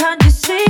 Can't you see?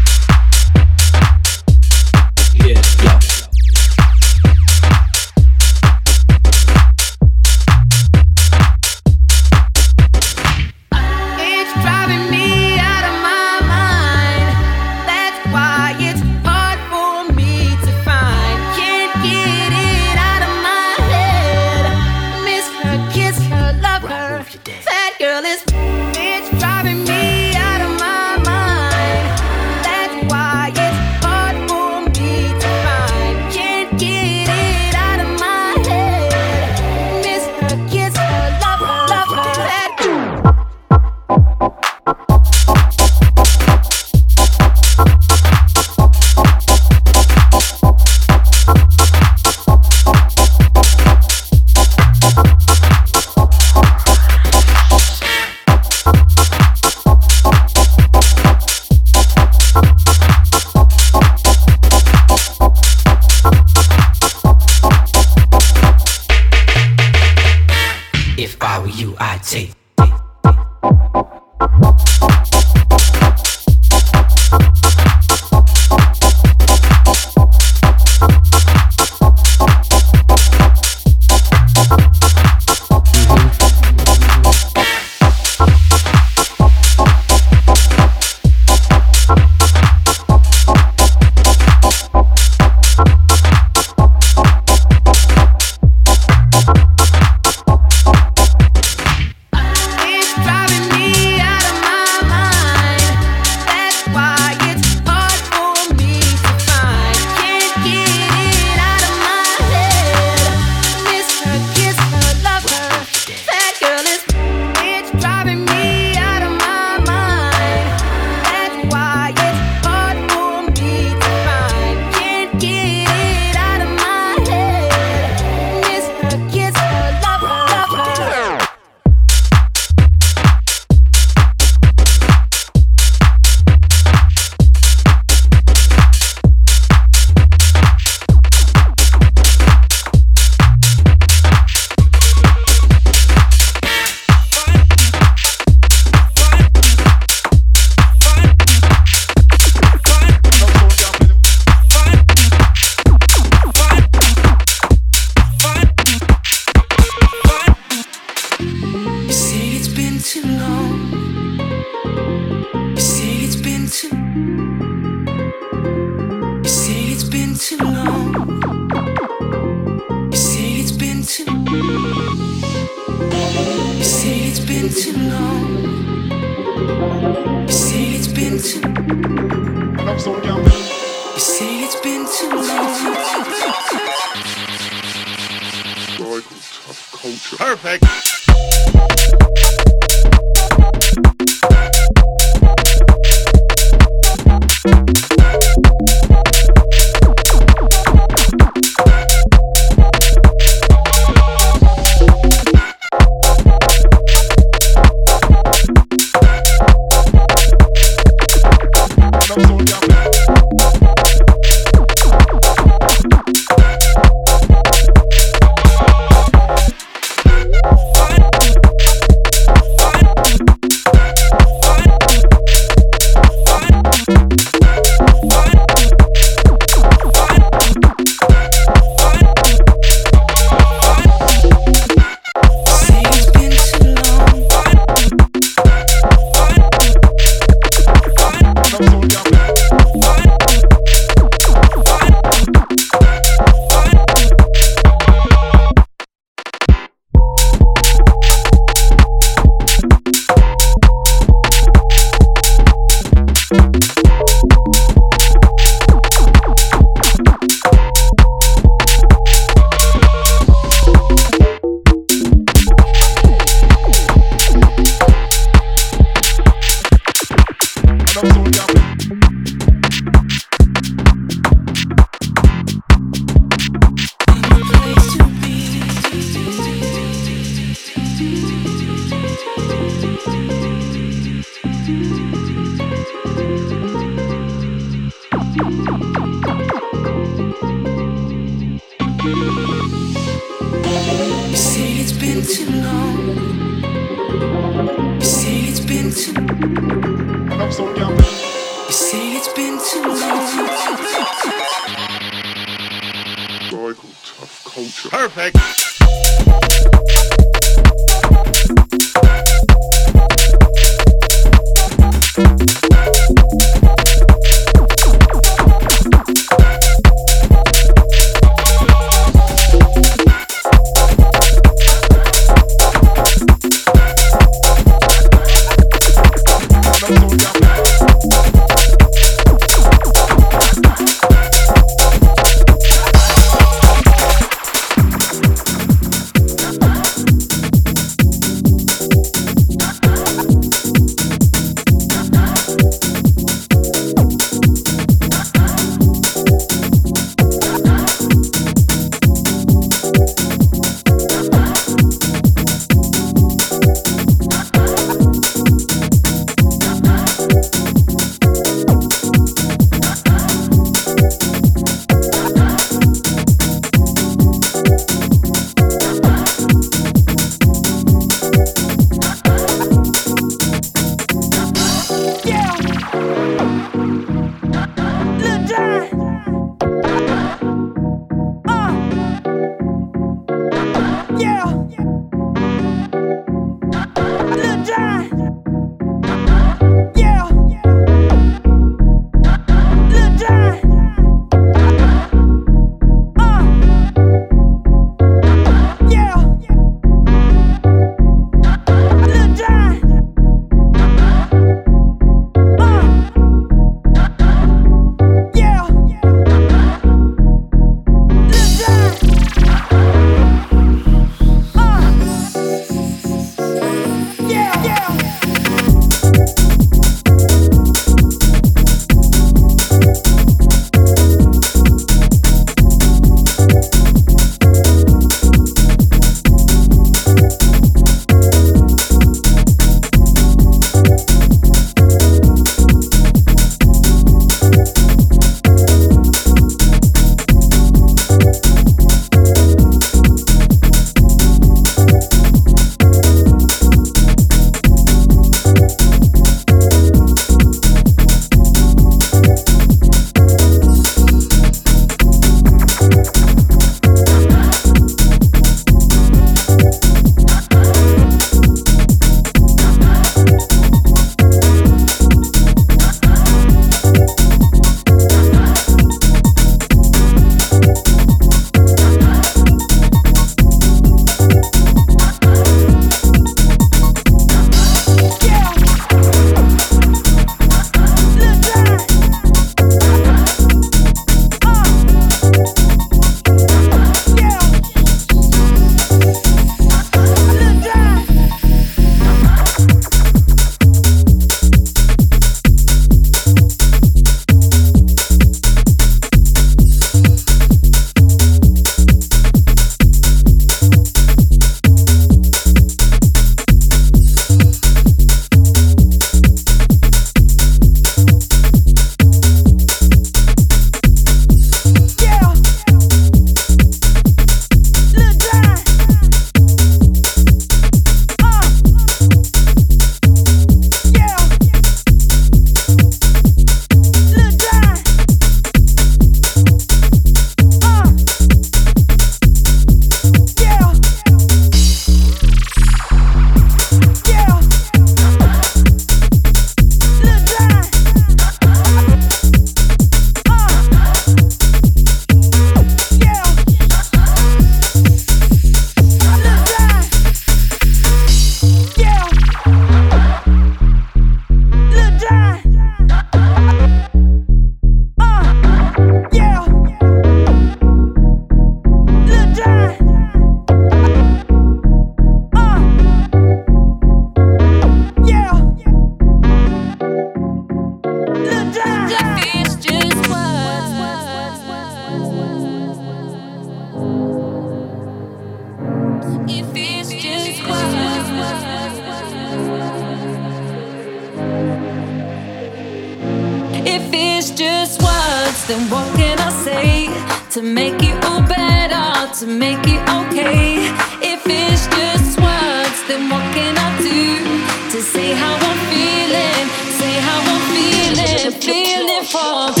then what can I say to make it all better, to make it okay? If it's just words, then what can I do to say how I'm feeling, say how I'm feeling, feeling for?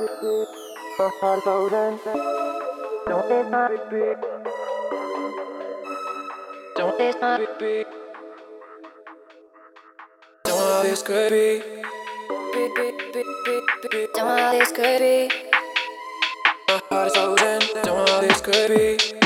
Don't know how baby. Don't be. Don't all this could be. Don't know how this could be. My heart is open. Don't know how this could be.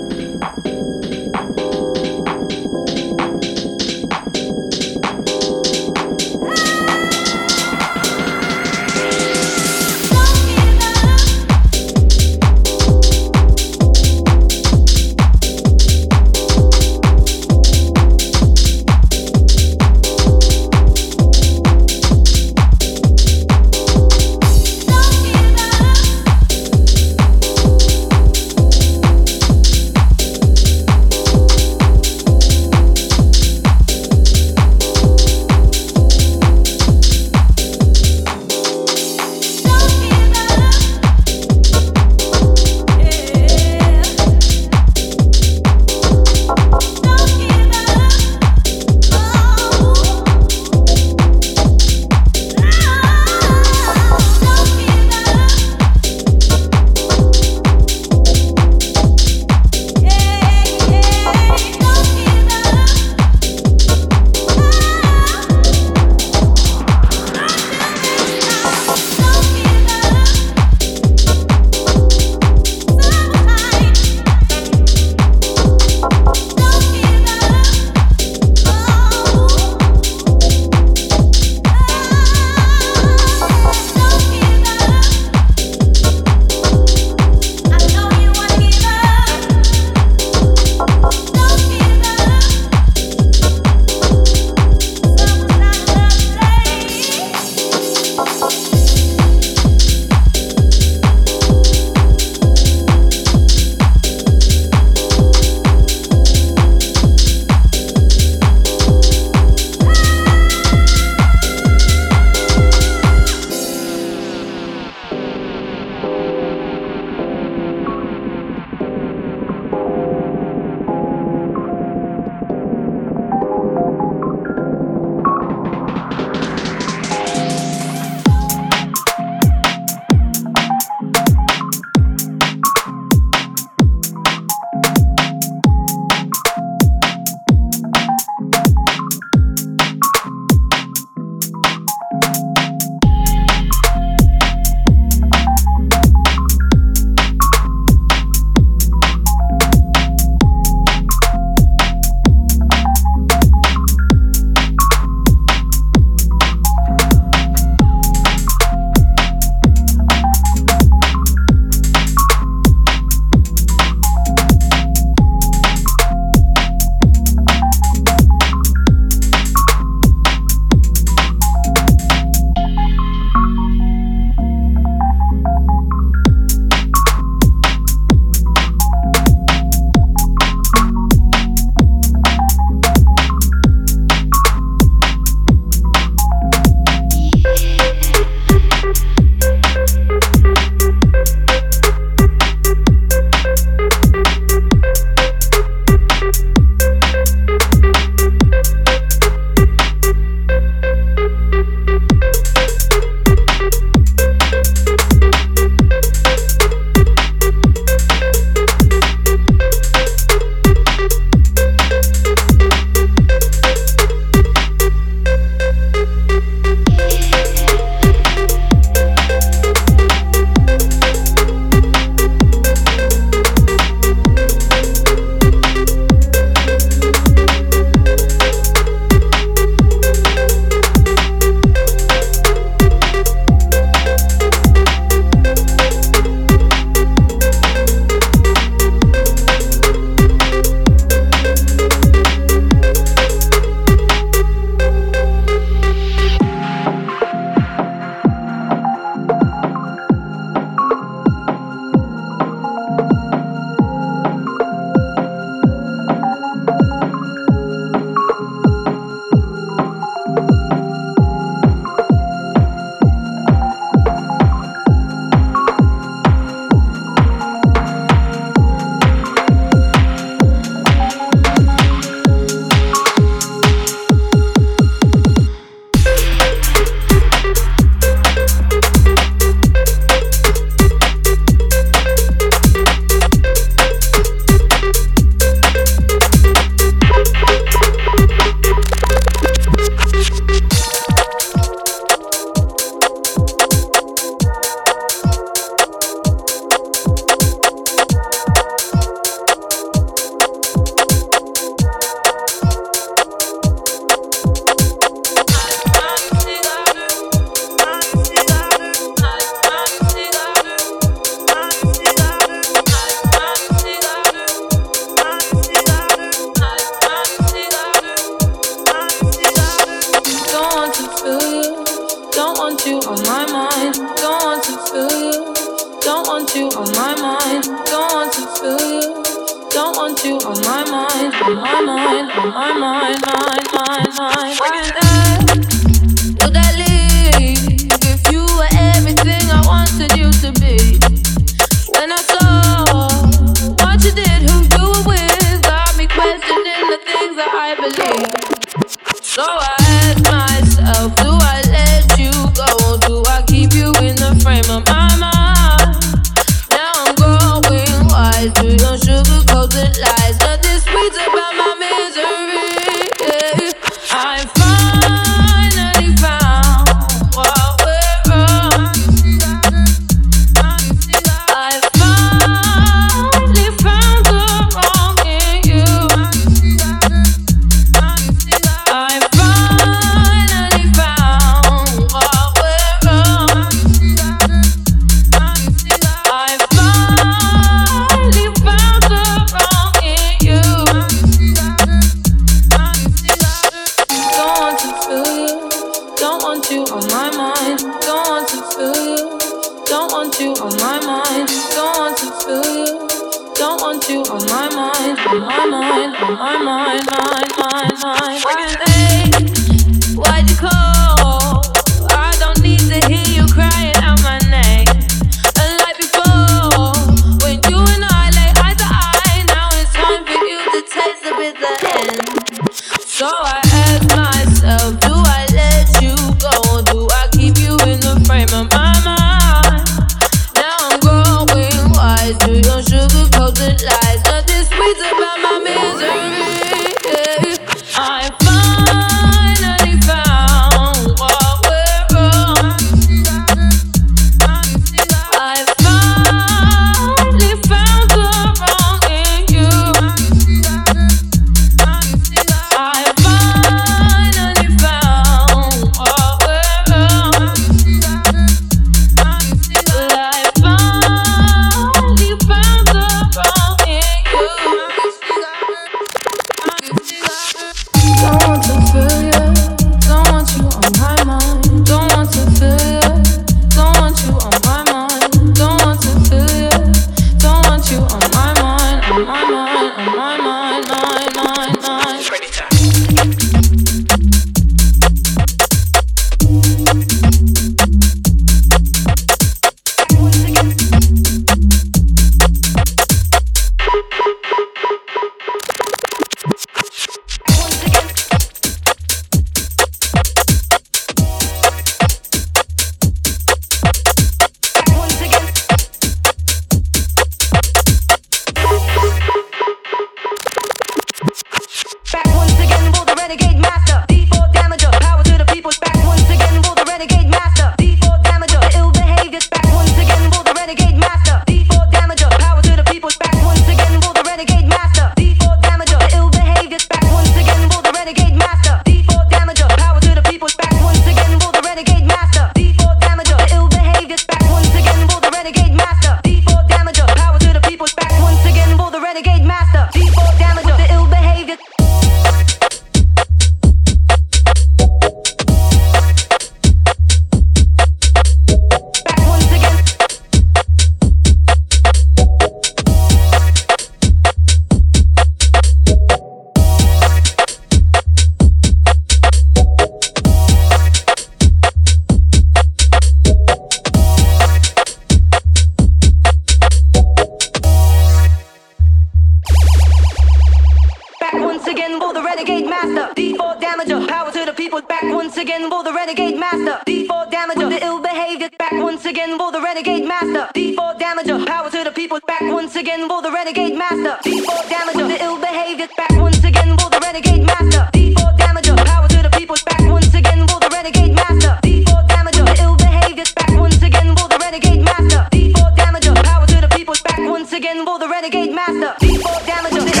renegade master. D4 damager, power to the people. Back once again for the renegade master. D4 damager, the ill behavior. Back once again for the renegade master. D4 damager, power to the people. Back once again for the renegade master. D4 damager, the ill behavior. Back once again for the renegade master. D4 damager, power to the people. Back once again for the renegade master. D4 damager, the ill behavior. Back once again for the renegade master. D4 damager, power to the people. Back once again for the renegade master. D4 damager.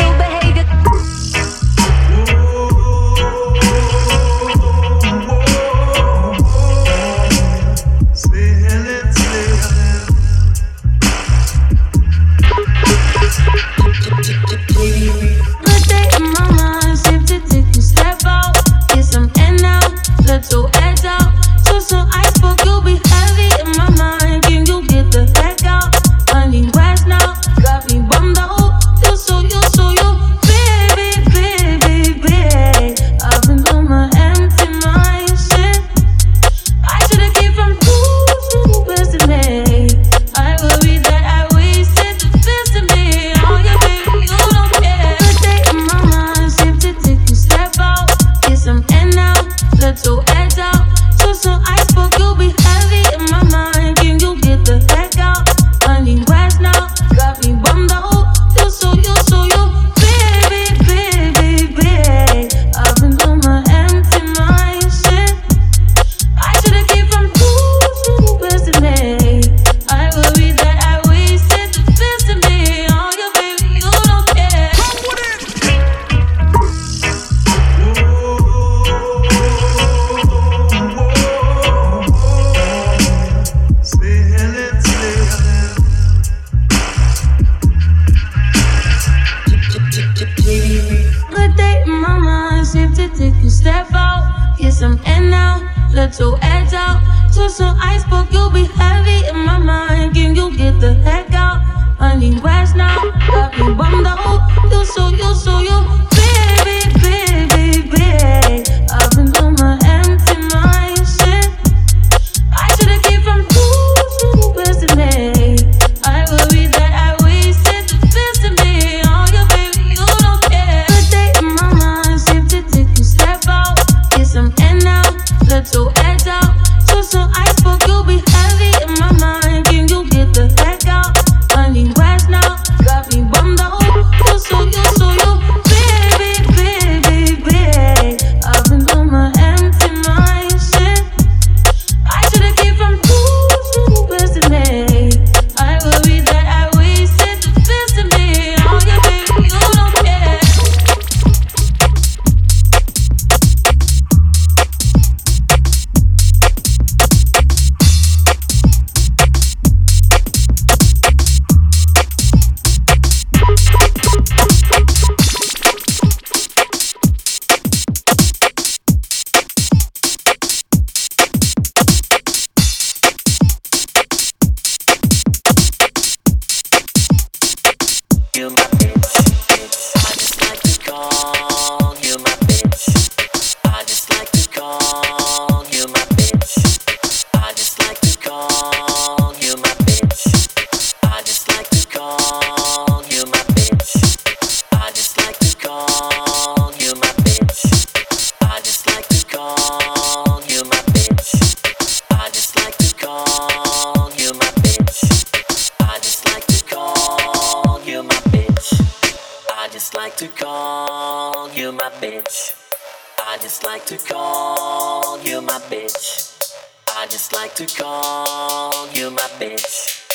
bitch.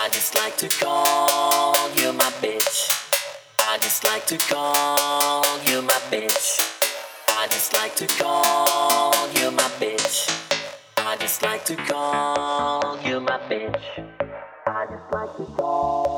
I just like to call you my bitch. I just like to call you my bitch. I just like to call you my bitch. I just like to call you my bitch. I just like to call.